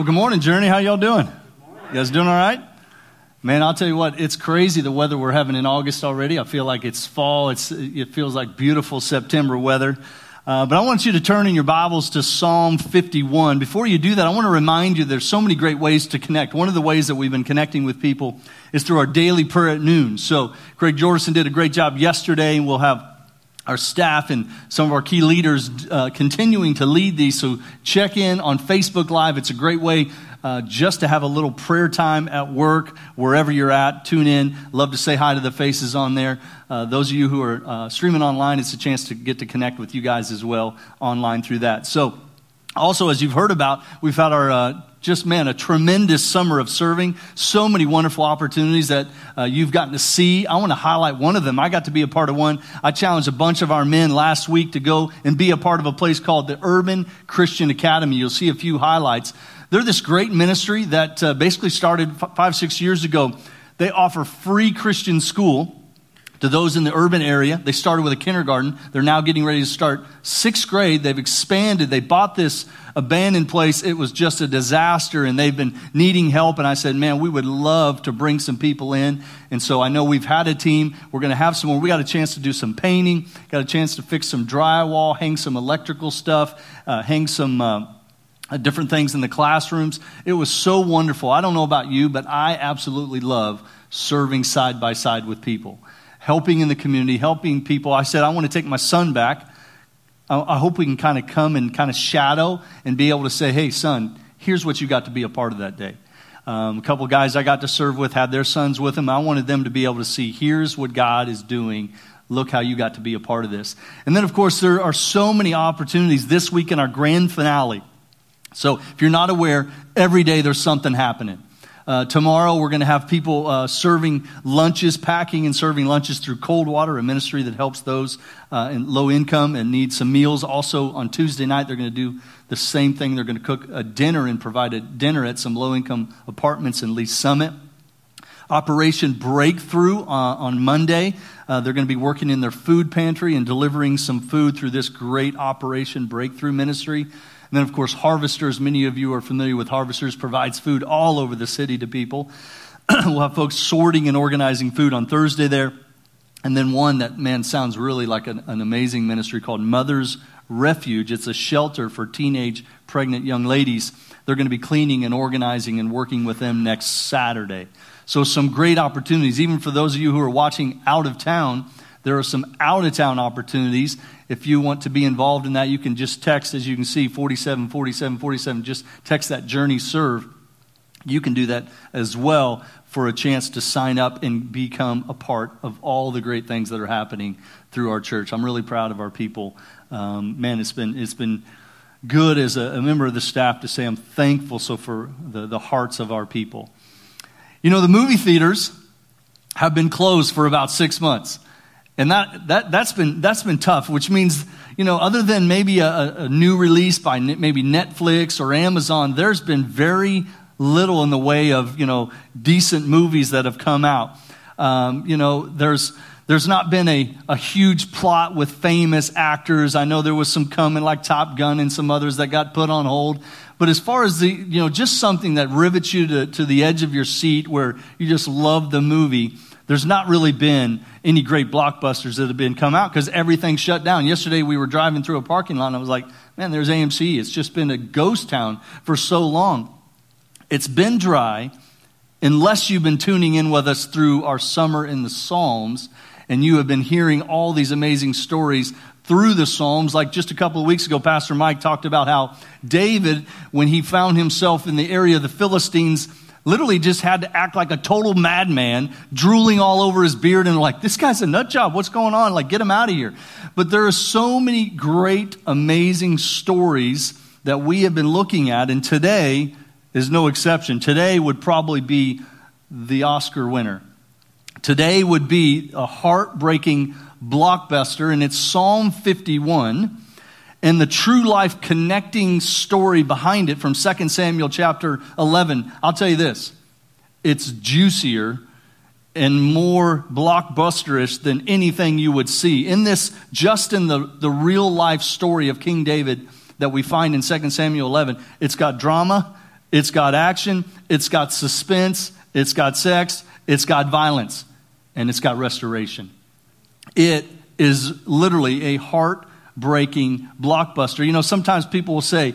Well, good morning, Journey. How y'all doing? You guys doing all right? Man, I'll tell you what, it's crazy the weather we're having in August already. I feel like it's fall. It's, it feels like beautiful September weather. Uh, but I want you to turn in your Bibles to Psalm 51. Before you do that, I want to remind you there's so many great ways to connect. One of the ways that we've been connecting with people is through our daily prayer at noon. So Greg Jordison did a great job yesterday, and we'll have our staff and some of our key leaders uh, continuing to lead these. So check in on Facebook Live. It's a great way uh, just to have a little prayer time at work, wherever you're at. Tune in. Love to say hi to the faces on there. Uh, those of you who are uh, streaming online, it's a chance to get to connect with you guys as well online through that. So, also, as you've heard about, we've had our uh, just, man, a tremendous summer of serving. So many wonderful opportunities that uh, you've gotten to see. I want to highlight one of them. I got to be a part of one. I challenged a bunch of our men last week to go and be a part of a place called the Urban Christian Academy. You'll see a few highlights. They're this great ministry that uh, basically started f- five, six years ago. They offer free Christian school to those in the urban area. They started with a kindergarten. They're now getting ready to start sixth grade. They've expanded. They bought this abandoned place. It was just a disaster and they've been needing help. And I said, man, we would love to bring some people in. And so I know we've had a team. We're going to have some more. We got a chance to do some painting, got a chance to fix some drywall, hang some electrical stuff, uh, hang some, uh, different things in the classrooms. It was so wonderful. I don't know about you, but I absolutely love serving side by side with people helping in the community, helping people. I said, I want to take my son back. I, hope we can kind of come and kind of shadow and be able to say, hey, son, here's what you got to be a part of that day. Um, a couple guys I got to serve with had their sons with them. I wanted them to be able to see, here's what God is doing. Look how you got to be a part of this. And then, of course, there are so many opportunities this week in our grand finale. So, if you're not aware, every day there's something happening. Uh, tomorrow, we're going to have people uh, serving lunches, packing and serving lunches through Cold Water, a ministry that helps those uh, in low income and need some meals. Also, on Tuesday night, they're going to do the same thing. They're going to cook a dinner and provide a dinner at some low income apartments in Lee Summit. Operation Breakthrough uh, on Monday. Uh, they're going to be working in their food pantry and delivering some food through this great Operation Breakthrough ministry. And then, of course, Harvesters, many of you are familiar with Harvesters, provides food all over the city to people. we'll have folks sorting and organizing food on Thursday there. And then one that, man, sounds really like an, an amazing ministry called Mother's Refuge. It's a shelter for teenage pregnant young ladies. They're going to be cleaning and organizing and working with them next Saturday. So, some great opportunities. Even for those of you who are watching out of town, there are some out of town opportunities. If you want to be involved in that, you can just text, as you can see, 47, 47, 47. Just text that journey serve. You can do that as well for a chance to sign up and become a part of all the great things that are happening through our church. I'm really proud of our people. Um, man, it's been, it's been good as a, a, member of the staff to say I'm thankful so for the, the hearts of our people. You know, the movie theaters have been closed for about six months. And that, that, that's, been, that's been tough, which means, you know, other than maybe a, a new release by maybe Netflix or Amazon, there's been very little in the way of, you know, decent movies that have come out. Um, you know, there's, there's not been a, a huge plot with famous actors. I know there was some coming like Top Gun and some others that got put on hold. But as far as the, you know, just something that rivets you to, to the edge of your seat where you just love the movie, there's not really been any great blockbusters that have been come out because everything's shut down. Yesterday we were driving through a parking lot and I was like, man, there's AMC. It's just been a ghost town for so long. It's been dry unless you've been tuning in with us through our summer in the Psalms and you have been hearing all these amazing stories through the Psalms. Like just a couple of weeks ago, Pastor Mike talked about how David, when he found himself in the area of the Philistines, literally just had to act like a total madman, drooling all over his beard and like, this guy's a nut job. What's going on? Like, get him out of here. But there are so many great, amazing stories that we have been looking at, and today is no exception. Today would probably be the Oscar winner. Today would be a heartbreaking blockbuster, and it's Psalm 51 and the true life connecting story behind it from 2 Samuel chapter 11, I'll tell you this it's juicier and more blockbusterish than anything you would see. In this, just in the, the real life story of King David that we find in 2 Samuel 11, it's got drama, It's got action, it's got suspense, it's got sex, it's got violence, and it's got restoration. It is literally a heartbreaking blockbuster. You know, sometimes people will say,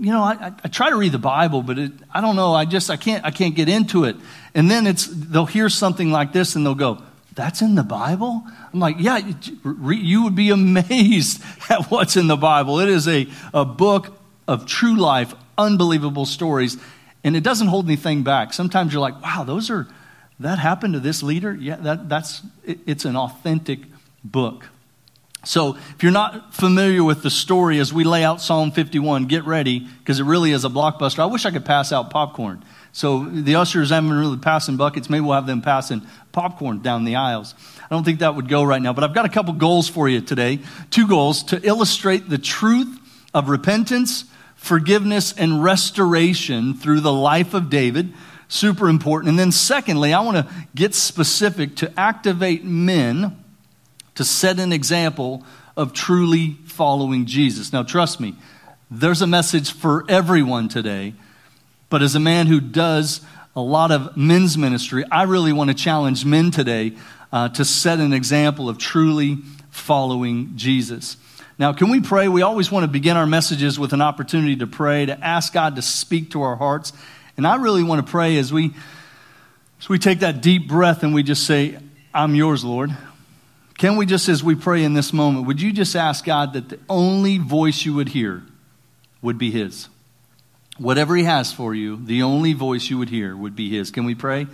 you know, I, I try to read the Bible, but it, I don't know. I just I can't I can't get into it. And then it's they'll hear something like this and they'll go, "That's in the Bible." I'm like, "Yeah, you would be amazed at what's in the Bible. It is a a book of true life, unbelievable stories, and it doesn't hold anything back. Sometimes you're like, "Wow, those are that happened to this leader." Yeah, that that's it, it's an authentic book. So, if you're not familiar with the story as we lay out Psalm 51, get ready because it really is a blockbuster. I wish I could pass out popcorn. So, the ushers haven't really passing buckets. Maybe we'll have them passing popcorn down the aisles. I don't think that would go right now, but I've got a couple goals for you today. Two goals to illustrate the truth of repentance, forgiveness, and restoration through the life of David. Super important. And then, secondly, I want to get specific to activate men to set an example of truly following Jesus. Now, trust me, there's a message for everyone today, but as a man who does a lot of men's ministry, I really want to challenge men today uh, to set an example of truly following Jesus. Now, can we pray? We always want to begin our messages with an opportunity to pray, to ask God to speak to our hearts. And I really want to pray as we, as we take that deep breath and we just say, I'm yours, Lord. Can we just, as we pray in this moment, would you just ask God that the only voice you would hear would be His? Whatever He has for you, the only voice you would hear would be His. Can we pray?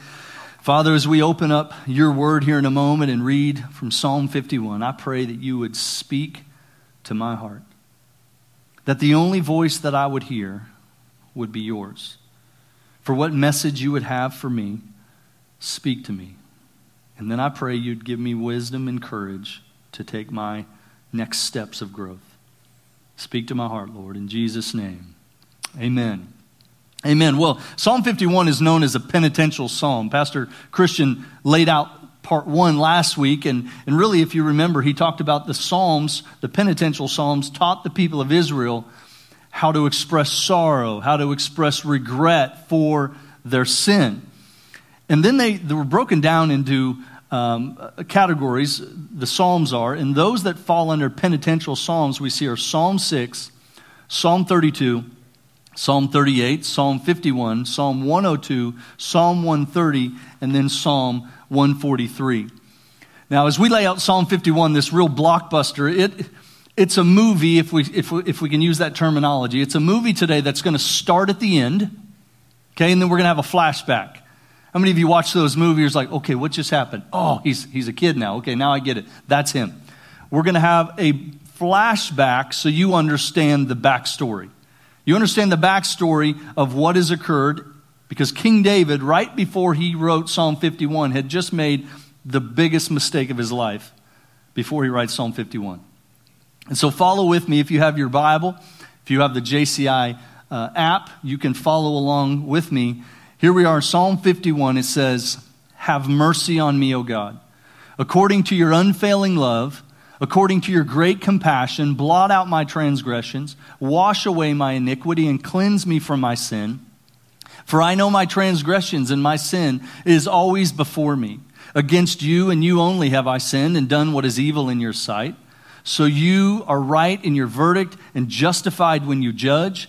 Father, as we open up your word here in a moment and read from Psalm 51, I pray that you would speak to my heart. That the only voice that I would hear would be yours. For what message you would have for me, speak to me. And then I pray you'd give me wisdom and courage to take my next steps of growth. Speak to my heart, Lord, in Jesus' name. Amen. Amen. Well, Psalm 51 is known as a penitential psalm. Pastor Christian laid out part one last week, and, and really, if you remember, he talked about the Psalms, the penitential Psalms, taught the people of Israel how to express sorrow, how to express regret for their sin. And then they, they were broken down into um, categories, the Psalms are, and those that fall under penitential Psalms we see are Psalm 6, Psalm 32, Psalm 38, Psalm 51, Psalm 102, Psalm 130, and then Psalm 143. Now, as we lay out Psalm 51, this real blockbuster, it, it's a movie, if we, if, we, if we can use that terminology. It's a movie today that's going to start at the end, okay, and then we're going to have a flashback. How many of you watch those movies like, okay, what just happened? Oh, he's, he's a kid now. Okay, now I get it. That's him. We're going to have a flashback so you understand the backstory. You understand the backstory of what has occurred because King David, right before he wrote Psalm 51, had just made the biggest mistake of his life before he writes Psalm 51. And so follow with me if you have your Bible, if you have the JCI uh, app, you can follow along with me here we are, Psalm 51. It says, Have mercy on me, O God. According to your unfailing love, according to your great compassion, blot out my transgressions, wash away my iniquity, and cleanse me from my sin. For I know my transgressions, and my sin is always before me. Against you and you only have I sinned and done what is evil in your sight. So you are right in your verdict and justified when you judge.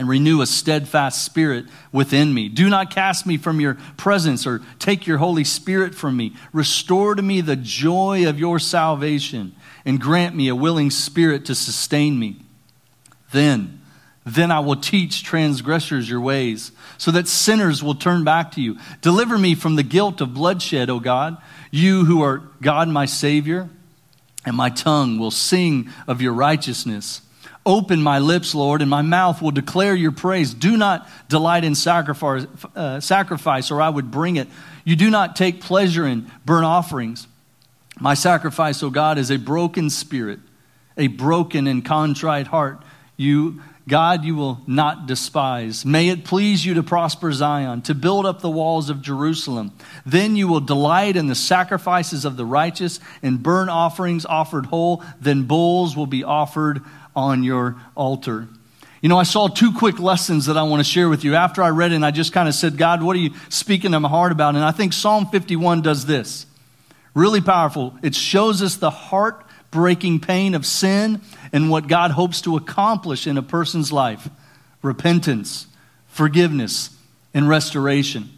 and renew a steadfast spirit within me. Do not cast me from your presence or take your Holy Spirit from me. Restore to me the joy of your salvation and grant me a willing spirit to sustain me. Then, then I will teach transgressors your ways so that sinners will turn back to you. Deliver me from the guilt of bloodshed, O God, you who are God my Savior, and my tongue will sing of your righteousness. Open my lips, Lord, and my mouth will declare your praise. Do not delight in sacrifice, uh, sacrifice, or I would bring it. You do not take pleasure in burnt offerings. My sacrifice, O God, is a broken spirit, a broken and contrite heart. You God, you will not despise. May it please you to prosper Zion, to build up the walls of Jerusalem. Then you will delight in the sacrifices of the righteous and burnt offerings offered whole. Then bulls will be offered on your altar. You know, I saw two quick lessons that I want to share with you. After I read it, and I just kind of said, God, what are you speaking to my heart about? And I think Psalm 51 does this. Really powerful. It shows us the heart breaking pain of sin and what God hopes to accomplish in a person's life repentance, forgiveness, and restoration.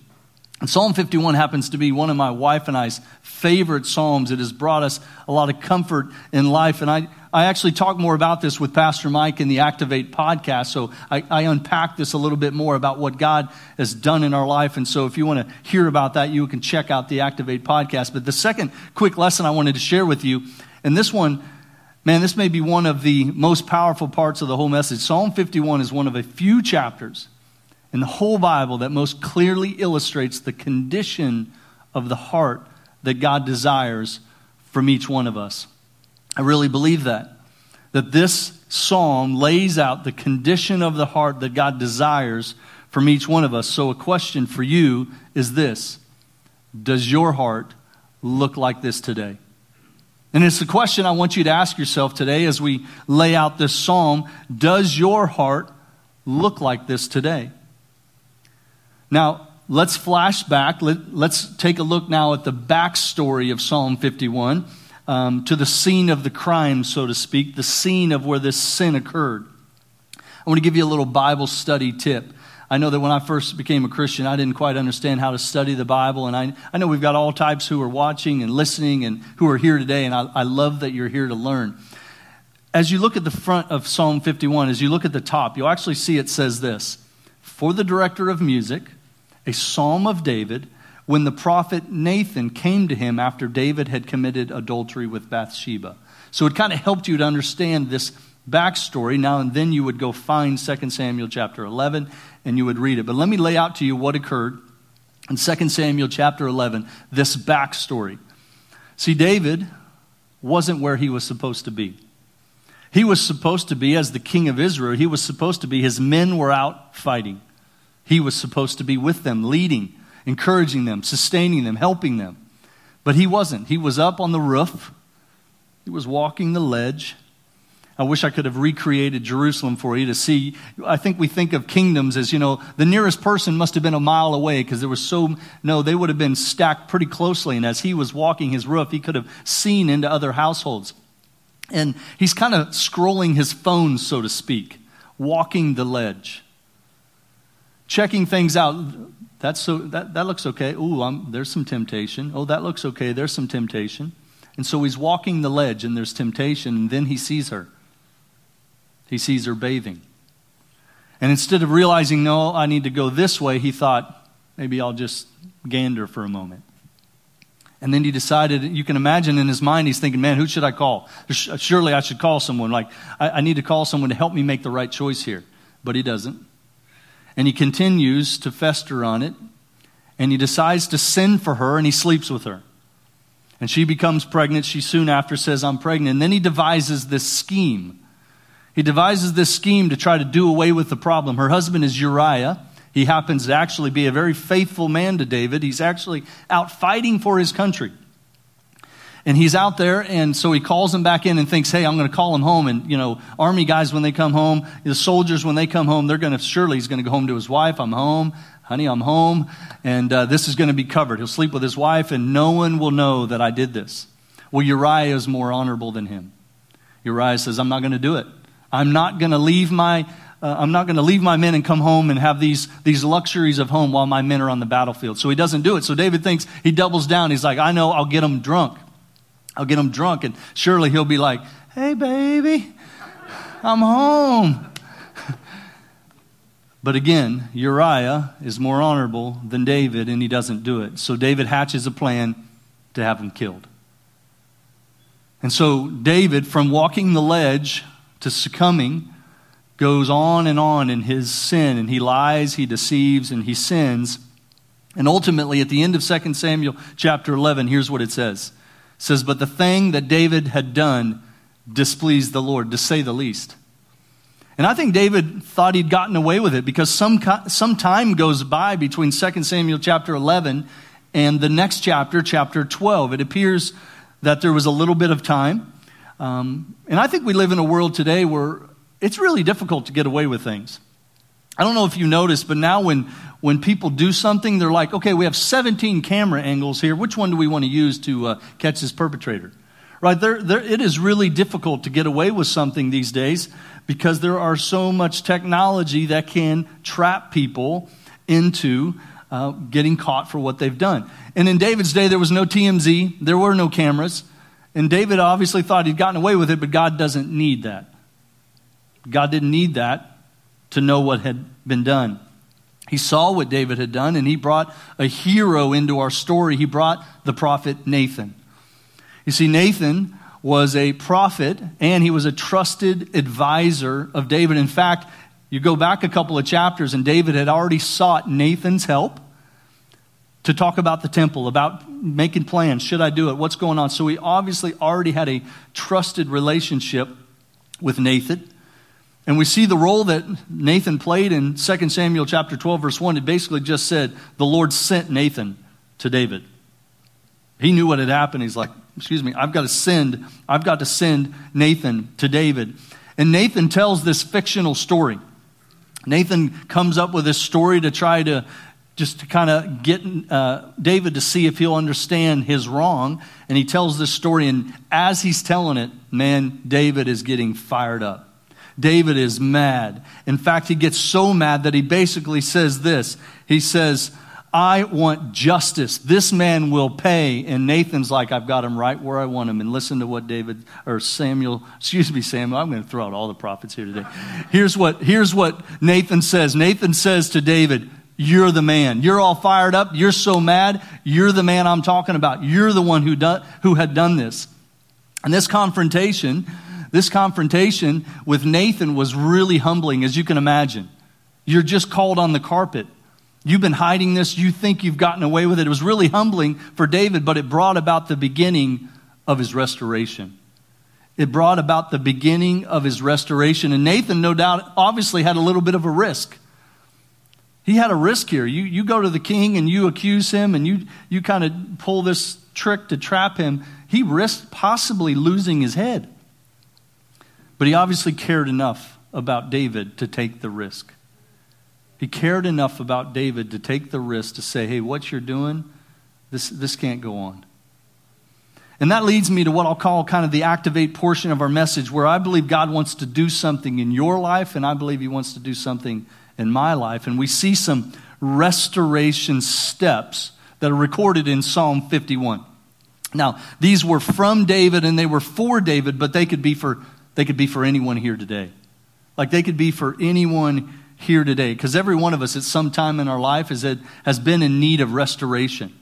And Psalm 51 happens to be one of my wife and I's favorite Psalms. It has brought us a lot of comfort in life. And I, I actually talk more about this with Pastor Mike in the Activate podcast. So I, I unpack this a little bit more about what God has done in our life. And so if you want to hear about that, you can check out the Activate podcast. But the second quick lesson I wanted to share with you, and this one Man, this may be one of the most powerful parts of the whole message. Psalm 51 is one of a few chapters in the whole Bible that most clearly illustrates the condition of the heart that God desires from each one of us. I really believe that. That this psalm lays out the condition of the heart that God desires from each one of us. So, a question for you is this Does your heart look like this today? And it's the question I want you to ask yourself today as we lay out this psalm Does your heart look like this today? Now, let's flash back. Let, us take a look now at the backstory of Psalm 51 um, to the scene of the crime, so to speak, the scene of where this sin occurred. I want to give you a little Bible study tip. I know that when I first became a Christian, I didn't quite understand how to study the Bible. And I, I know we've got all types who are watching and listening and who are here today. And I, I love that you're here to learn. As you look at the front of Psalm 51, as you look at the top, you'll actually see it says this For the director of music, a psalm of David, when the prophet Nathan came to him after David had committed adultery with Bathsheba. So it kind of helped you to understand this backstory. Now and then you would go find 2 Samuel chapter 11 and you would read it. But let me lay out to you what occurred in 2 Samuel chapter 11, this backstory. See, David wasn't where he was supposed to be. He was supposed to be, as the king of Israel, he was supposed to be, his men were out fighting. He was supposed to be with them, leading, encouraging them, sustaining them, helping them. But he wasn't. He was up on the roof, he was walking the ledge, I wish I could have recreated Jerusalem for you to see. I think we think of kingdoms as, you know, the nearest person must have been a mile away because there was so, no, they would have been stacked pretty closely. And as he was walking his roof, he could have seen into other households. And he's kind of scrolling his phone, so to speak, walking the ledge, checking things out. That's so, that, that looks okay. Ooh, I'm, there's some temptation. Oh, that looks okay. There's some temptation. And so he's walking the ledge and there's temptation, and then he sees her he sees her bathing. And instead of realizing, no, I need to go this way, he thought, maybe I'll just gander for a moment. And then he decided, you can imagine in his mind, he's thinking, man, who should I call? Surely I should call someone. Like, I, I need to call someone to help me make the right choice here. But he doesn't. And he continues to fester on it. And he decides to send for her and he sleeps with her. And she becomes pregnant. She soon after says, I'm pregnant. And then he devises this scheme he devises this scheme to try to do away with the problem. Her husband is Uriah. He happens to actually be a very faithful man to David. He's actually out fighting for his country. And he's out there, and so he calls him back in and thinks, hey, I'm going to call him home. And, you know, army guys, when they come home, the soldiers, when they come home, they're going to, surely he's going to go home to his wife. I'm home. Honey, I'm home. And uh, this is going to be covered. He'll sleep with his wife, and no one will know that I did this. Well, Uriah is more honorable than him. Uriah says, I'm not going to do it. I'm not going to leave my uh, I'm not going to leave my men and come home and have these, these luxuries of home while my men are on the battlefield. So he doesn't do it. So David thinks he doubles down. He's like, I know I'll get them drunk. I'll get him drunk. And surely he'll be like, hey, baby, I'm home. but again, Uriah is more honorable than David, and he doesn't do it. So David hatches a plan to have him killed. And so David, from walking the ledge to succumbing goes on and on in his sin, and he lies, he deceives, and he sins. And ultimately, at the end of 2 Samuel chapter 11, here's what it says. Says, But the thing that David had done displeased the Lord, to say the least. And I think David thought he'd gotten away with it because some, some time goes by between 2 Samuel chapter 11 and the next chapter, chapter 12. It appears that there was a little bit of time. Um, and I think we live in a world today where it's really difficult to get away with things. I don't know if you noticed, but now when, when people do something, they're like, okay, we have 17 camera angles here. Which one do we want to use to uh, catch this perpetrator? Right? There, it is really difficult to get away with something these days because there are so much technology that can trap people into uh, getting caught for what they've done. And in David's day, there was no TMZ, there were no cameras. And David obviously thought he'd gotten away with it, but God doesn't need that. God didn't need that to know what had been done. He saw what David had done, and he brought a hero into our story. He brought the prophet Nathan. You see, Nathan was a prophet and he was a trusted advisor of David. In fact, you go back a couple of chapters, and David had already sought Nathan's help to talk about the temple, about making plans. Should I do it? What's going on? So he obviously already had a trusted relationship with Nathan. And we see the role that Nathan played in 2 Samuel chapter 12, verse 1. It basically just said, the Lord sent Nathan to David. He knew what had happened. He's like, excuse me, I've got to send, I've got to send Nathan to David. And Nathan tells this fictional story. Nathan comes up with this story to try to just to kind of get uh, David to see if he'll understand his wrong. And he tells this story, and as he's telling it, man, David is getting fired up. David is mad. In fact, he gets so mad that he basically says this. He says, I want justice. This man will pay. And Nathan's like, I've got him right where I want him. And listen to what David, or Samuel, excuse me, Samuel, I'm going to throw out all the prophets here today. Here's what, here's what Nathan says. Nathan says to David, You're the man. You're all fired up. You're so mad. You're the man I'm talking about. You're the one who, who had done this. And this confrontation, this confrontation with Nathan was really humbling, as you can imagine. You're just called on the carpet. You've been hiding this. You think you've gotten away with it. It was really humbling for David, but it brought about the beginning of his restoration. It brought about the beginning of his restoration. And Nathan, no doubt, obviously had a little bit of a risk. He had a risk here. You, you go to the king and you accuse him and you, you kind of pull this trick to trap him. He risked possibly losing his head. But he obviously cared enough about David to take the risk. He cared enough about David to take the risk to say, hey, what you're doing, this, this can't go on. And that leads me to what I'll call kind of the activate portion of our message, where I believe God wants to do something in your life, and I believe He wants to do something in my life. And we see some restoration steps that are recorded in Psalm 51. Now, these were from David and they were for David, but they could be for, they could be for anyone here today. Like they could be for anyone here today because every one of us at some time in our life has, has been in need of restoration.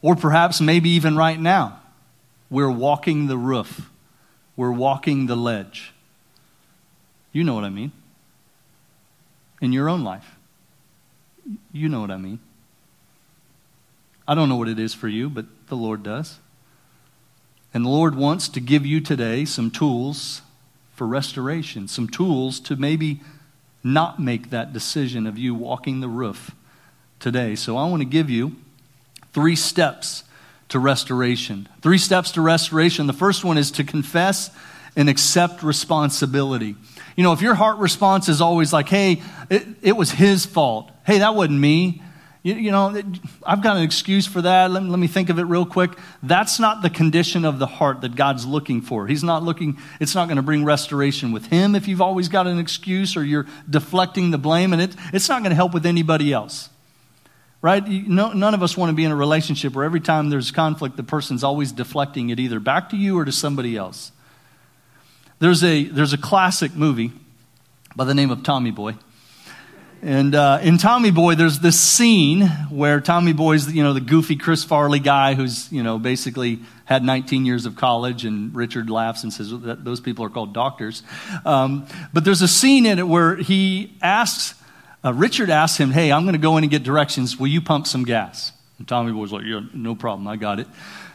Or perhaps maybe even right now, we're walking the roof, we're walking the ledge. You know what I mean. In your own life, you know what I mean. I don't know what it is for you, but the Lord does. And the Lord wants to give you today some tools for restoration, some tools to maybe not make that decision of you walking the roof today. So I want to give you three steps to restoration. Three steps to restoration. The first one is to confess and accept responsibility. You know, if your heart response is always like, hey, it, it was his fault. Hey, that wasn't me. You, you know, I've got an excuse for that. Let, let me think of it real quick. That's not the condition of the heart that God's looking for. He's not looking, it's not going to bring restoration with Him if you've always got an excuse or you're deflecting the blame, and it, it's not going to help with anybody else. Right? No, none of us want to be in a relationship where every time there's conflict, the person's always deflecting it either back to you or to somebody else. There's a, there's a classic movie by the name of Tommy Boy. And uh, in Tommy Boy, there's this scene where Tommy Boy's, you know, the goofy Chris Farley guy who's, you know, basically had 19 years of college, and Richard laughs and says that those people are called doctors. Um, but there's a scene in it where he asks uh, Richard asks him, Hey, I'm going to go in and get directions. Will you pump some gas? And Tommy Boy's like, Yeah, no problem. I got it.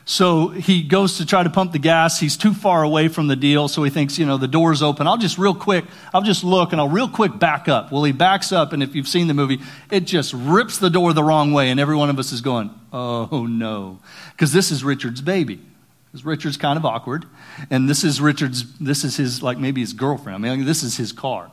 So he goes to try to pump the gas. He's too far away from the deal, so he thinks, you know, the door's open. I'll just real quick, I'll just look and I'll real quick back up. Well, he backs up, and if you've seen the movie, it just rips the door the wrong way, and every one of us is going, oh no. Because this is Richard's baby. Because Richard's kind of awkward, and this is Richard's, this is his, like maybe his girlfriend. I mean, this is his car.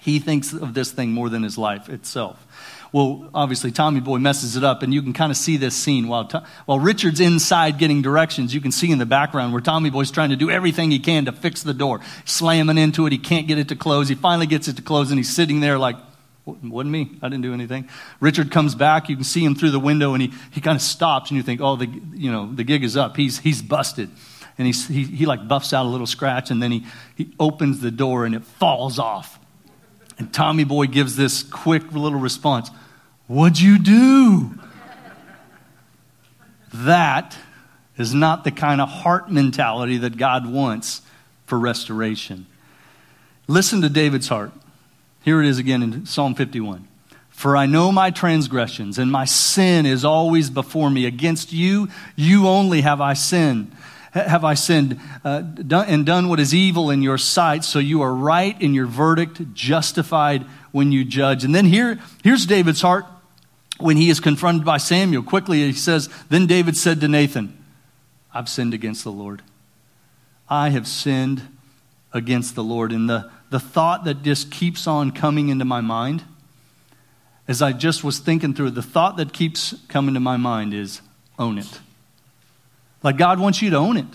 He thinks of this thing more than his life itself. Well, obviously, Tommy Boy messes it up, and you can kind of see this scene while, while Richard's inside getting directions. You can see in the background where Tommy Boy's trying to do everything he can to fix the door, slamming into it. He can't get it to close. He finally gets it to close, and he's sitting there like, wasn't me. I didn't do anything. Richard comes back. You can see him through the window, and he, he kind of stops, and you think, oh, the, you know, the gig is up. He's, he's busted. And he, he, he like buffs out a little scratch, and then he, he opens the door, and it falls off. And Tommy Boy gives this quick little response What'd you do? that is not the kind of heart mentality that God wants for restoration. Listen to David's heart. Here it is again in Psalm 51. For I know my transgressions, and my sin is always before me. Against you, you only have I sinned. Have I sinned uh, done, and done what is evil in your sight, so you are right in your verdict, justified when you judge. And then here, here's David's heart when he is confronted by Samuel. Quickly, he says, Then David said to Nathan, I've sinned against the Lord. I have sinned against the Lord. And the, the thought that just keeps on coming into my mind, as I just was thinking through the thought that keeps coming to my mind is own it. Like God wants you to own it.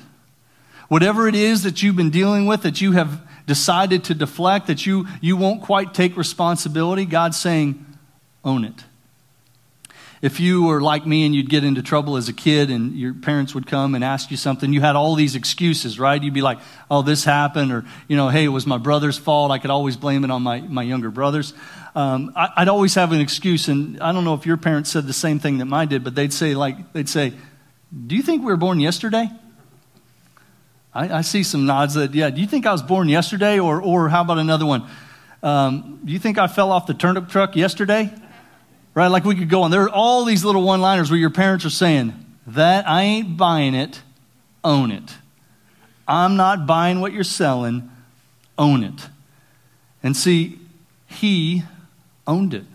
Whatever it is that you've been dealing with, that you have decided to deflect, that you, you won't quite take responsibility, God's saying, own it if you were like me and you'd get into trouble as a kid and your parents would come and ask you something, you had all these excuses, right? You'd be like, oh, this happened, or, you know, hey, it was my brother's fault. I could always blame it on my, my younger brothers. Um, I, would always have an excuse, and I don't know if your parents said the same thing that mine did, but they'd say, like, they'd say, do you think we were born yesterday? I, I see some nods that, yeah, do you think I was born yesterday? Or, or how about another one? Um, do you think I fell off the turnip truck yesterday? Right? Like we could go on. There are all these little one liners where your parents are saying, That I ain't buying it, own it. I'm not buying what you're selling, own it. And see, he owned it.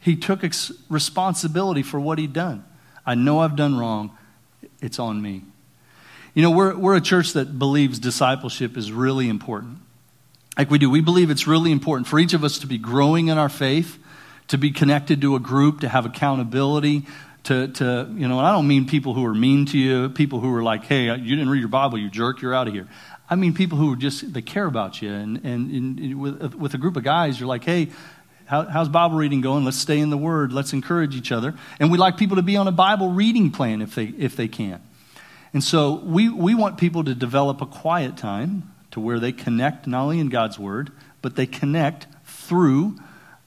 He took responsibility for what he'd done. I know I've done wrong, it's on me. You know, we're, we're a church that believes discipleship is really important. Like we do, we believe it's really important for each of us to be growing in our faith to be connected to a group, to have accountability, to, to you know, and I don't mean people who are mean to you, people who are like, hey, you didn't read your Bible, you jerk, you're out of here. I mean people who just, they care about you. And, and, and with, with a group of guys, you're like, hey, how, how's Bible reading going? Let's stay in the Word. Let's encourage each other. And we like people to be on a Bible reading plan if they, if they can. And so we, we want people to develop a quiet time to where they connect not only in God's Word, but they connect through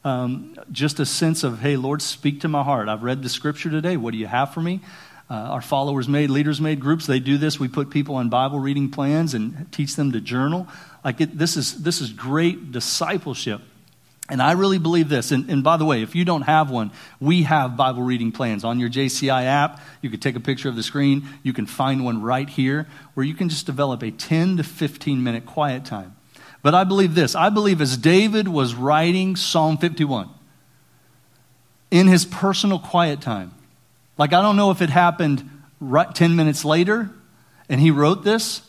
um, just a sense of, hey, Lord, speak to my heart. I've read the scripture today. What do you have for me? Uh, our followers made, leaders made groups. They do this. We put people on Bible reading plans and teach them to journal. Like it, this is this is great discipleship. And I really believe this. And, and, by the way, if you don't have one, we have Bible reading plans on your JCI app. You can take a picture of the screen. You can find one right here where you can just develop a 10 to 15 minute quiet time. But I believe this I believe as David was writing Psalm 51 in his personal quiet time, like I don't know if it happened right 10 minutes later and he wrote this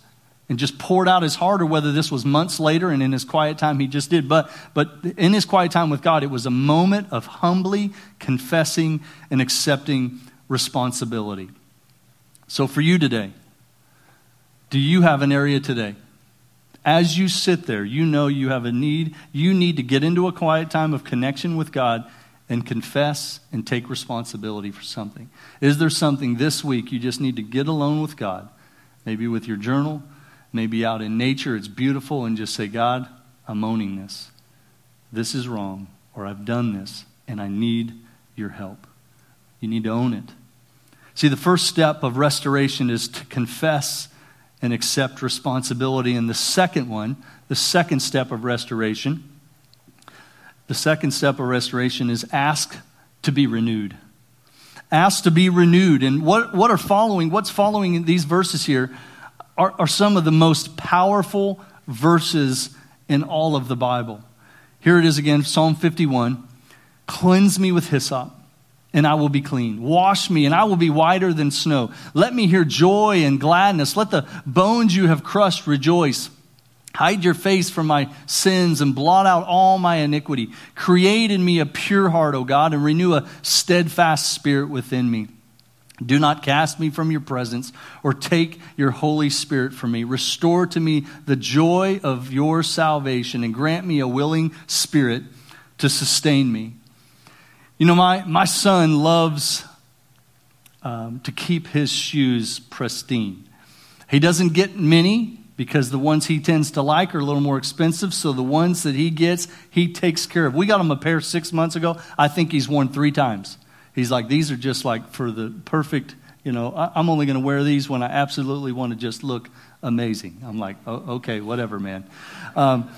and just poured out his heart or whether this was months later and in his quiet time he just did but but in his quiet time with God it was a moment of humbly confessing and accepting responsibility. So for you today, do you have an area today as you sit there, you know you have a need. You need to get into a quiet time of connection with God and confess and take responsibility for something. Is there something this week you just need to get alone with God? Maybe with your journal, maybe out in nature, it's beautiful, and just say, God, I'm owning this. This is wrong, or I've done this, and I need your help. You need to own it. See, the first step of restoration is to confess and accept responsibility. And the second one, the second step of restoration, The second step of restoration is ask to be renewed. Ask to be renewed. And what, what are following, what's following in these verses here are, are some of the most powerful verses in all of the Bible. Here it is again, Psalm 51. Cleanse me with hyssop, and I will be clean. Wash me, and I will be whiter than snow. Let me hear joy and gladness. Let the bones you have crushed rejoice. Hide your face from my sins and blot out all my iniquity. Create in me a pure heart, O God, and renew a steadfast spirit within me. Do not cast me from your presence or take your Holy Spirit from me. Restore to me the joy of your salvation and grant me a willing spirit to sustain me. You know, my, my son loves um, to keep his shoes pristine. He doesn't get many, because the ones he tends to like are a little more expensive. So the ones that he gets, he takes care of. We got him a pair six months ago. I think he's worn three times. He's like, these are just like for the perfect, you know, I'm only going to wear these when I absolutely want to just look amazing. I'm like, oh, okay, whatever, man. Um,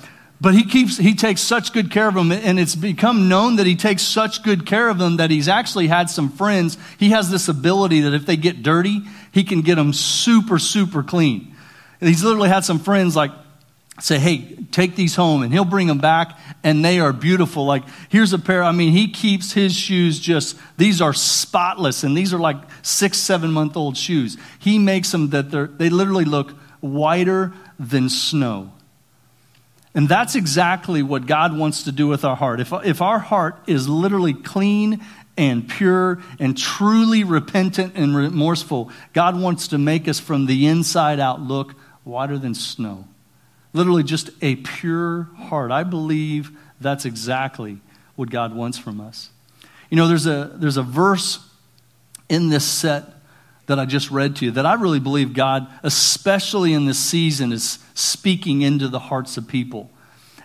but he keeps he takes such good care of them and it's become known that he takes such good care of them that he's actually had some friends he has this ability that if they get dirty he can get them super super clean and he's literally had some friends like say, hey, take these home. And he'll bring them back, and they are beautiful. Like, here's a pair. I mean, he keeps his shoes just, these are spotless, and these are like six, seven month old shoes. He makes them that they're, they literally look whiter than snow. And that's exactly what God wants to do with our heart. If, if our heart is literally clean and pure and truly repentant and remorseful, God wants to make us from the inside out look whiter than snow. Literally, just a pure heart. I believe that's exactly what God wants from us. You know, there's a, there's a verse in this set that I just read to you that I really believe God, especially in this season, is speaking into the hearts of people.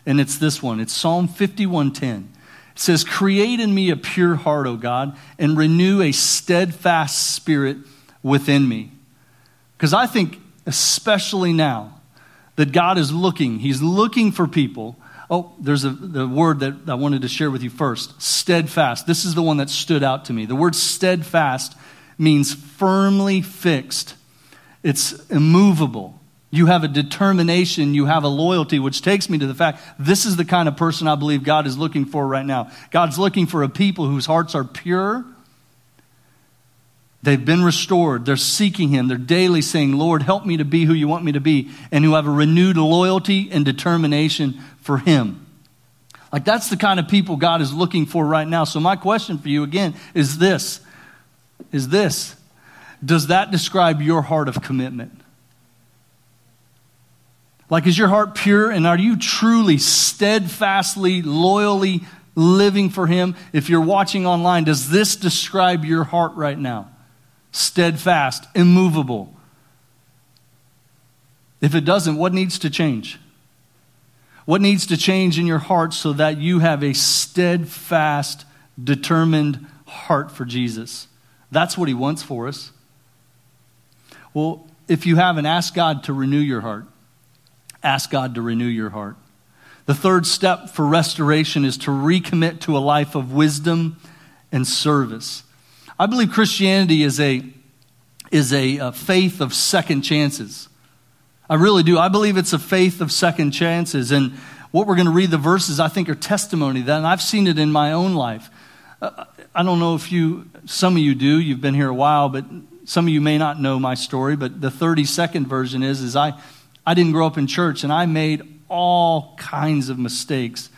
And it's this one. It's Psalm 51:10. It says, "Create in me a pure heart, O God, and renew a steadfast spirit within me." Because I think especially now that God is looking. He's looking for people. Oh, there's a the word that I wanted to share with you first. Steadfast. This is the one that stood out to me. The word steadfast means firmly fixed. It's immovable. You have a determination, you have a loyalty, which takes me to the fact this is the kind of person I believe God is looking for right now. God's looking for a people whose hearts are pure, They've been restored. They're seeking Him. They're daily saying, Lord, help me to be who you want me to be, and who have a renewed loyalty and determination for Him. Like, that's the kind of people God is looking for right now. So, my question for you again is this is this Does that describe your heart of commitment? Like, is your heart pure and are you truly, steadfastly, loyally living for Him? If you're watching online, does this describe your heart right now? Steadfast, immovable. If it doesn't, what needs to change? What needs to change in your heart so that you have a steadfast, determined heart for Jesus? That's what He wants for us. Well, if you haven't, ask God to renew your heart. Ask God to renew your heart. The third step for restoration is to recommit to a life of wisdom and service. I believe Christianity is a, is a, a faith of second chances. I really do. I believe it's a faith of second chances. And what we're going to read the verses, I think, are testimony that, and I've seen it in my own life. Uh, I don't know if you, some of you do, you've been here a while, but some of you may not know my story. But the 32nd version is, is I, I didn't grow up in church and I made all kinds of mistakes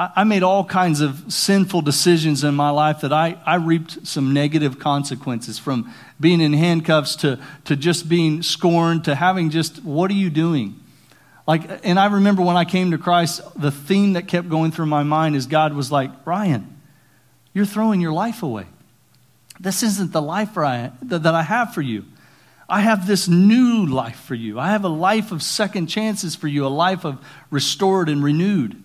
I made all kinds of sinful decisions in my life that I, I reaped some negative consequences from being in handcuffs to, to just being scorned to having just, what are you doing? Like, and I remember when I came to Christ, the theme that kept going through my mind is God was like, Ryan, you're throwing your life away. This isn't the life I, that I have for you. I have this new life for you. I have a life of second chances for you, a life of restored and renewed.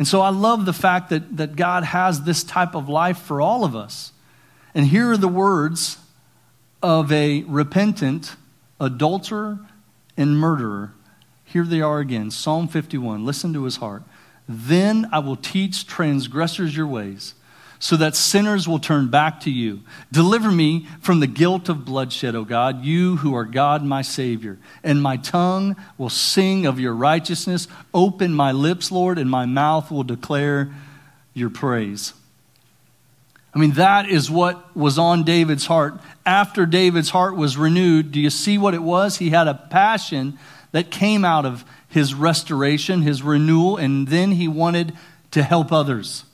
And so I love the fact that, that God has this type of life for all of us. And here are the words of a repentant adulterer and murderer. Here they are again Psalm 51. Listen to his heart. Then I will teach transgressors your ways, so that sinners will turn back to you. Deliver me from the guilt of bloodshed, O God, you who are God, my Savior. And my tongue will sing of your righteousness. Open my lips, Lord, and my mouth will declare your praise. I mean, that is what was on David's heart. After David's heart was renewed, do you see what it was? He had a passion that came out of his restoration, his renewal, and then he wanted to help others.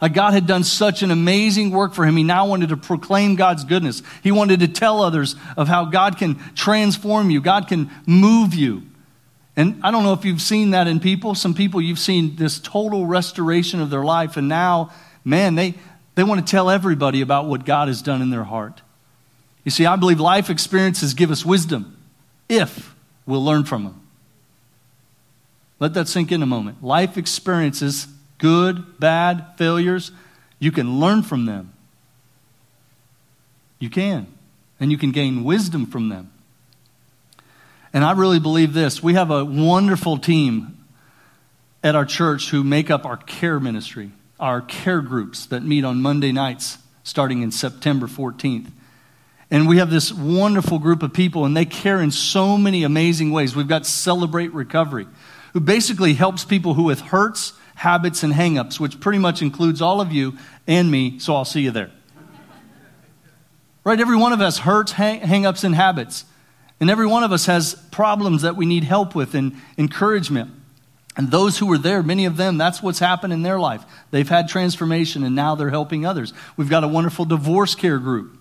Like God had done such an amazing work for him, he now wanted to proclaim God's goodness. He wanted to tell others of how God can transform you, God can move you. And I don't know if you've seen that in people. Some people you've seen this total restoration of their life, and now, man, they, they want to tell everybody about what God has done in their heart. You see, I believe life experiences give us wisdom if we'll learn from them. Let that sink in a moment. Life experiences, good, bad, failures, you can learn from them. You can. And you can gain wisdom from them. And I really believe this. We have a wonderful team at our church who make up our care ministry, our care groups that meet on Monday nights starting in September 14th. And we have this wonderful group of people, and they care in so many amazing ways. We've got Celebrate Recovery, who basically helps people who with hurts, habits, and hangups, which pretty much includes all of you and me, so I'll see you there. Right? Every one of us hurts, hang- hangups, and habits. And every one of us has problems that we need help with and encouragement. And those who were there, many of them, that's what's happened in their life. They've had transformation and now they're helping others. We've got a wonderful divorce care group,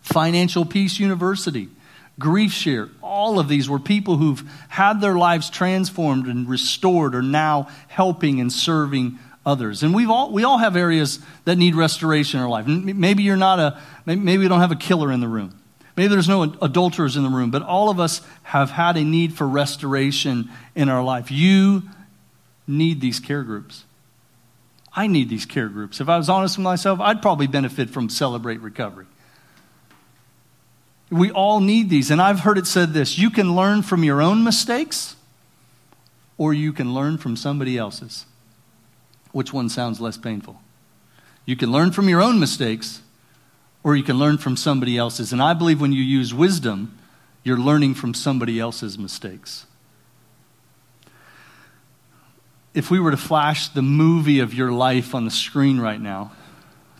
Financial Peace University, Grief Share, all of these were people who've had their lives transformed and restored are now helping and serving others. And we've all, we all have areas that need restoration in our life. Maybe you're not a, maybe we don't have a killer in the room. Maybe there's no adulterers in the room, but all of us have had a need for restoration in our life. You need these care groups. I need these care groups. If I was honest with myself, I'd probably benefit from Celebrate Recovery. We all need these. And I've heard it said this you can learn from your own mistakes, or you can learn from somebody else's. Which one sounds less painful? You can learn from your own mistakes, or you can learn from somebody else's. And I believe when you use wisdom, you're learning from somebody else's mistakes. If we were to flash the movie of your life on the screen right now,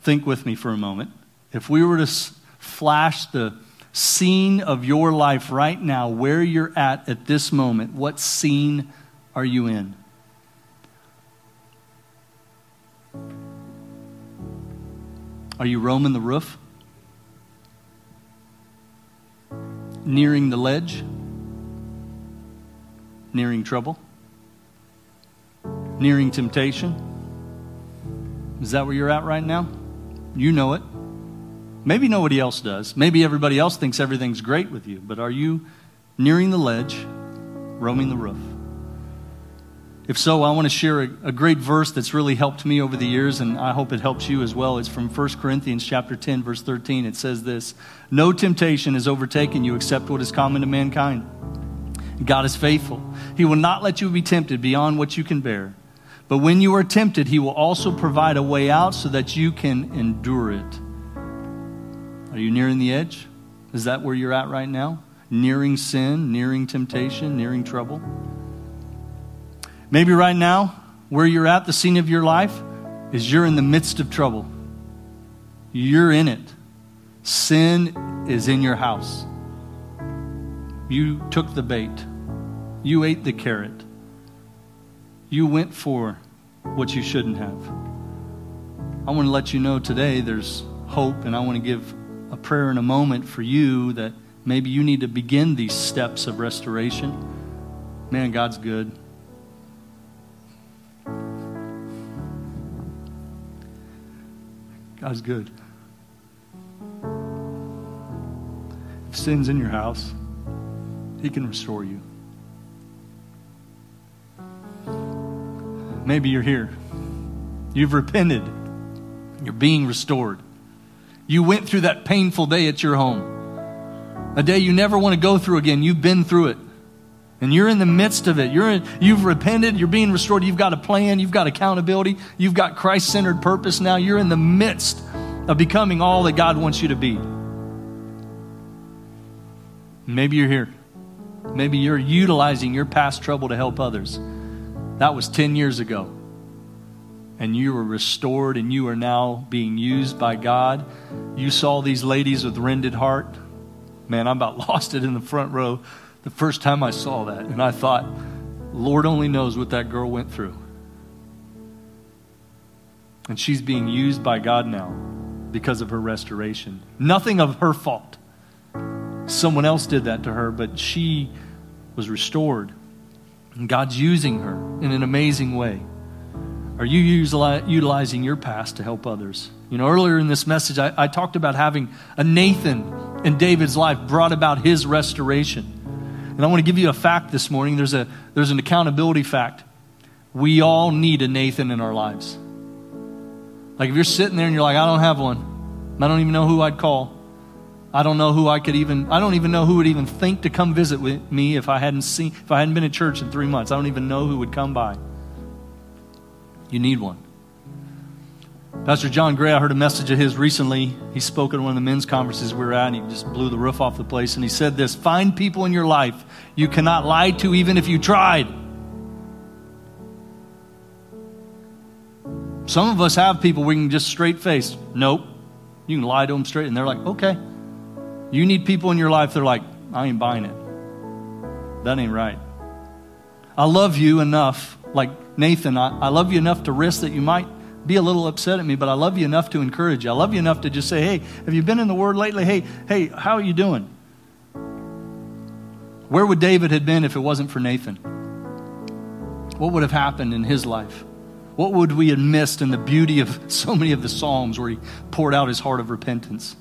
think with me for a moment. If we were to flash the scene of your life right now, where you're at at this moment, what scene are you in? Are you roaming the roof? Nearing the ledge? Nearing trouble? Nearing temptation? Is that where you're at right now? You know it. Maybe nobody else does. Maybe everybody else thinks everything's great with you, but are you nearing the ledge, roaming the roof? If so, I want to share a, a, great verse that's really helped me over the years, and I hope it helps you as well. It's from 1 Corinthians chapter 10, verse 13. It says this No temptation has overtaken you except what is common to mankind. God is faithful. He will not let you be tempted beyond what you can bear. But when you are tempted, He will also provide a way out so that you can endure it. Are you nearing the edge? Is that where you're at right now? Nearing sin, nearing temptation, nearing trouble? Maybe right now, where you're at, the scene of your life, is you're in the midst of trouble. You're in it. Sin is in your house. You took the bait. You ate the carrot. You went for what you shouldn't have. I want to let you know today there's hope, and I want to give prayer in a moment for you that maybe you need to begin these steps of restoration. Man, God's good. God's good. If sin's in your house, He can restore you. Maybe you're here. You've repented. You're being restored. You went through that painful day at your home. A day you never want to go through again. You've been through it. And you're in the midst of it. You're in, you've repented. You're being restored. You've got a plan. You've got accountability. You've got Christ centered purpose now. You're in the midst of becoming all that God wants you to be. Maybe you're here. Maybe you're utilizing your past trouble to help others. That was 10 years ago. And you were restored and you are now being used by God. You saw these ladies with rended heart. Man, I'm about lost it in the front row the first time I saw that. And I thought, Lord only knows what that girl went through. And she's being used by God now because of her restoration. Nothing of her fault. Someone else did that to her, but she was restored. And God's using her in an amazing way. Are you utilizing your past to help others? You know, earlier in this message, I, I, talked about having a Nathan in David's life brought about his restoration. And I want to give you a fact this morning. There's, a, there's an accountability fact. We all need a Nathan in our lives. Like if you're sitting there and you're like, I don't have one, I don't even know who I'd call. I don't know who I could even, I don't even know who would even think to come visit with me if I hadn't seen, if I hadn't been at church in three months. I don't even know who would come by. You need one. Pastor John Gray, I heard a message of his recently. He spoke at one of the men's conferences we were at, and he just blew the roof off the place. And he said this Find people in your life you cannot lie to, even if you tried. Some of us have people we can just straight face, nope. You can lie to them straight, and they're like, okay. You need people in your life they are like, I ain't buying it. That ain't right. I love you enough, like Nathan, I, I love you enough to risk that you might be a little upset at me, but I love you enough to encourage you. I love you enough to just say, hey, have you been in the Word lately? Hey, hey, how are you doing? Where would David have been if it wasn't for Nathan? What would have happened in his life? What would we have missed in the beauty of so many of the Psalms where he poured out his heart of repentance?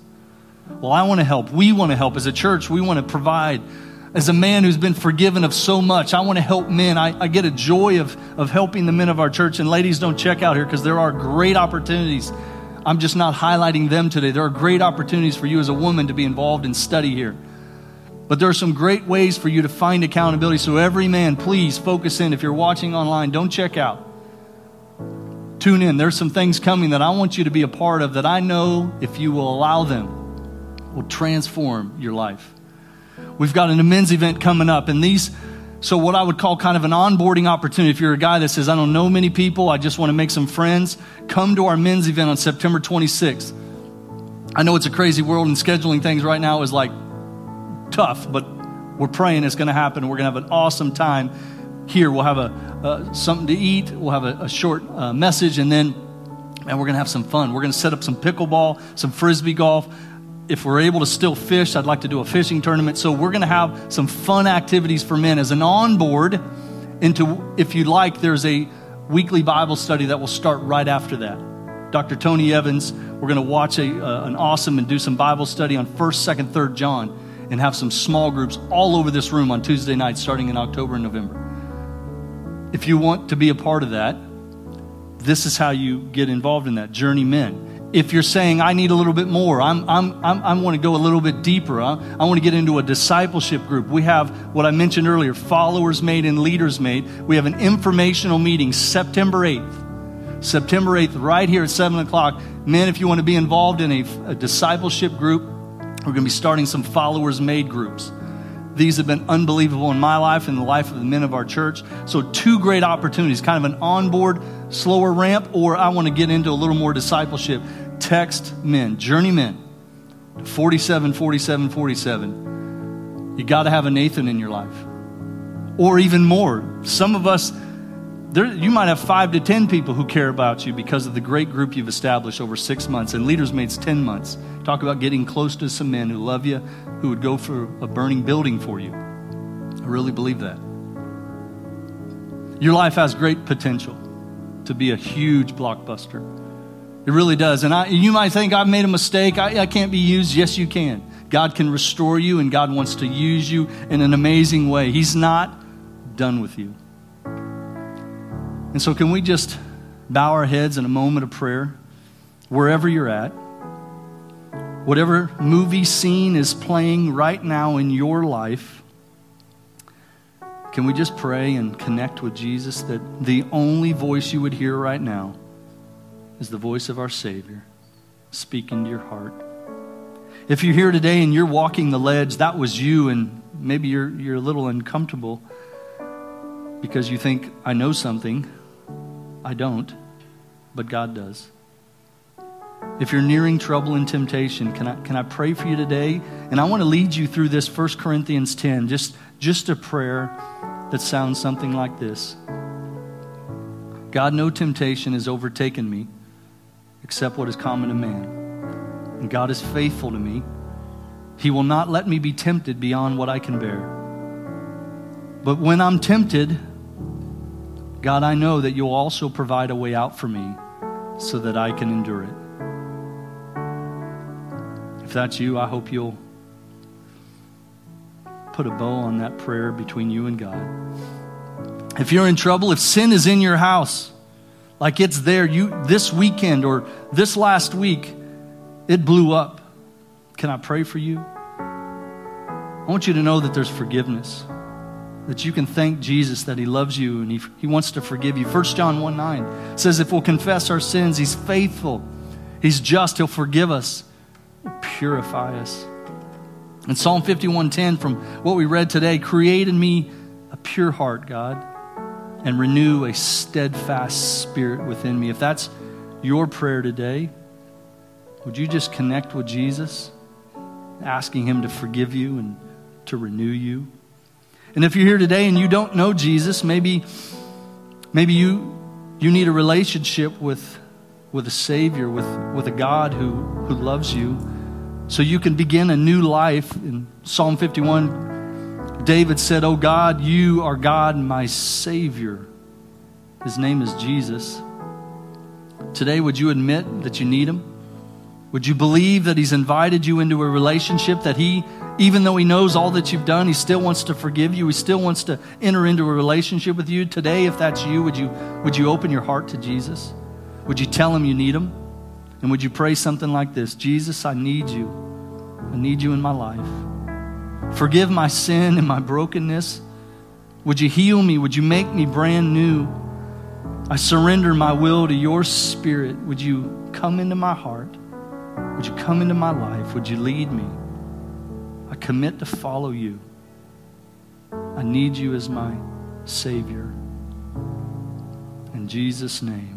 Well, I want to help. We want to help. As a church, we want to provide. As a man who's been forgiven of so much, I want to help men. I, I get a joy of, of helping the men of our church. And ladies, don't check out here because there are great opportunities. I'm just not highlighting them today. There are great opportunities for you as a woman to be involved in study here. But there are some great ways for you to find accountability. So, every man, please focus in. If you're watching online, don't check out. Tune in. There's some things coming that I want you to be a part of that I know, if you will allow them, will transform your life. We've got an men's event coming up, and these, so what I would call kind of an onboarding opportunity. If you're a guy that says, I don't know many people, I just want to make some friends, come to our men's event on September 26th. I know it's a crazy world, and scheduling things right now is like tough, but we're praying it's going to happen. We're going to have an awesome time here. We'll have a uh, something to eat. We'll have a, a short uh, message, and then and we're going to have some fun. We're going to set up some pickleball, some frisbee golf if we're able to still fish, I'd like to do a fishing tournament. So we're going to have some fun activities for men as an onboard into, if you like, there's a weekly Bible study that will start right after that. Dr. Tony Evans, we're going to watch a, uh, an awesome and do some Bible study on 1st, 2nd, 3rd John and have some small groups all over this room on Tuesday nights starting in October and November. If you want to be a part of that, this is how you get involved in that. Journey Men if you're saying, I need a little bit more, I'm, I'm, I'm, i want to go a little bit deeper, I, I want to get into a discipleship group. We have what I mentioned earlier followers made and leaders made. We have an informational meeting September 8th. September 8th, right here at 7 o'clock. Men, if you want to be involved in a, a discipleship group, we're going to be starting some followers made groups. These have been unbelievable in my life and the life of the men of our church. So, two great opportunities kind of an onboard, slower ramp, or I want to get into a little more discipleship text men, journeymen, 47, 47, 47. You got to have a Nathan in your life. Or even more. Some of us, there, you might have five to 10 people who care about you because of the great group you've established over six months, and Leaders Made's 10 months. Talk about getting close to some men who love you, who would go for a burning building for you. I really believe that. Your life has great potential to be a huge blockbuster. It really does. And I, you might think I've made a mistake. I, I can't be used. Yes, you can. God can restore you, and God wants to use you in an amazing way. He's not done with you. And so, can we just bow our heads in a moment of prayer, wherever you're at? Whatever movie scene is playing right now in your life, Can we just pray and connect with Jesus that the only voice you would hear right now is the voice of our Savior speaking to your heart? If you're here today and you're walking the ledge, that was you, and maybe you're, you're a little uncomfortable because you think, I know something. I don't, but God does. If you're nearing trouble and temptation, can I, can I pray for you today? And I want to lead you through this 1 Corinthians 10, just, just a prayer that sounds something like this God, no temptation has overtaken me except what is common to man. And God is faithful to me. He will not let me be tempted beyond what I can bear. But when I'm tempted, God, I know that you'll also provide a way out for me so that I can endure it. If that's you, I hope you'll put a bow on that prayer between you and God. If you're in trouble, if sin is in your house, like it's there, you this weekend or this last week, it blew up. Can I pray for you? I want you to know that there's forgiveness. That you can thank Jesus that He loves you and He, he wants to forgive you. 1 John 1 9 says, If we'll confess our sins, He's faithful, He's just, He'll forgive us, He'll purify us. In Psalm 51:10 from what we read today, create in me a pure heart, God, and renew a steadfast spirit within me. If that's your prayer today, would you just connect with Jesus, asking him to forgive you and to renew you? And if you're here today and you don't know Jesus, maybe maybe you you need a relationship with with a savior, with with a God who who loves you so you can begin a new life. In Psalm 51, David said, Oh God, you are God, my Savior. His name is Jesus. Today, would you admit that you need Him? Would you believe that He's invited you into a relationship, that He, even though He knows all that you've done, He still wants to forgive you? He still wants to enter into a relationship with you? Today, if that's you, would you, would you open your heart to Jesus? Would you tell Him you need Him? And would you pray something like this Jesus, I need you. I need you in my life. Forgive my sin and my brokenness. Would you heal me? Would you make me brand new? I surrender my will to your spirit. Would you come into my heart? Would you come into my life? Would you lead me? I commit to follow you. I need you as my Savior. In Jesus' name.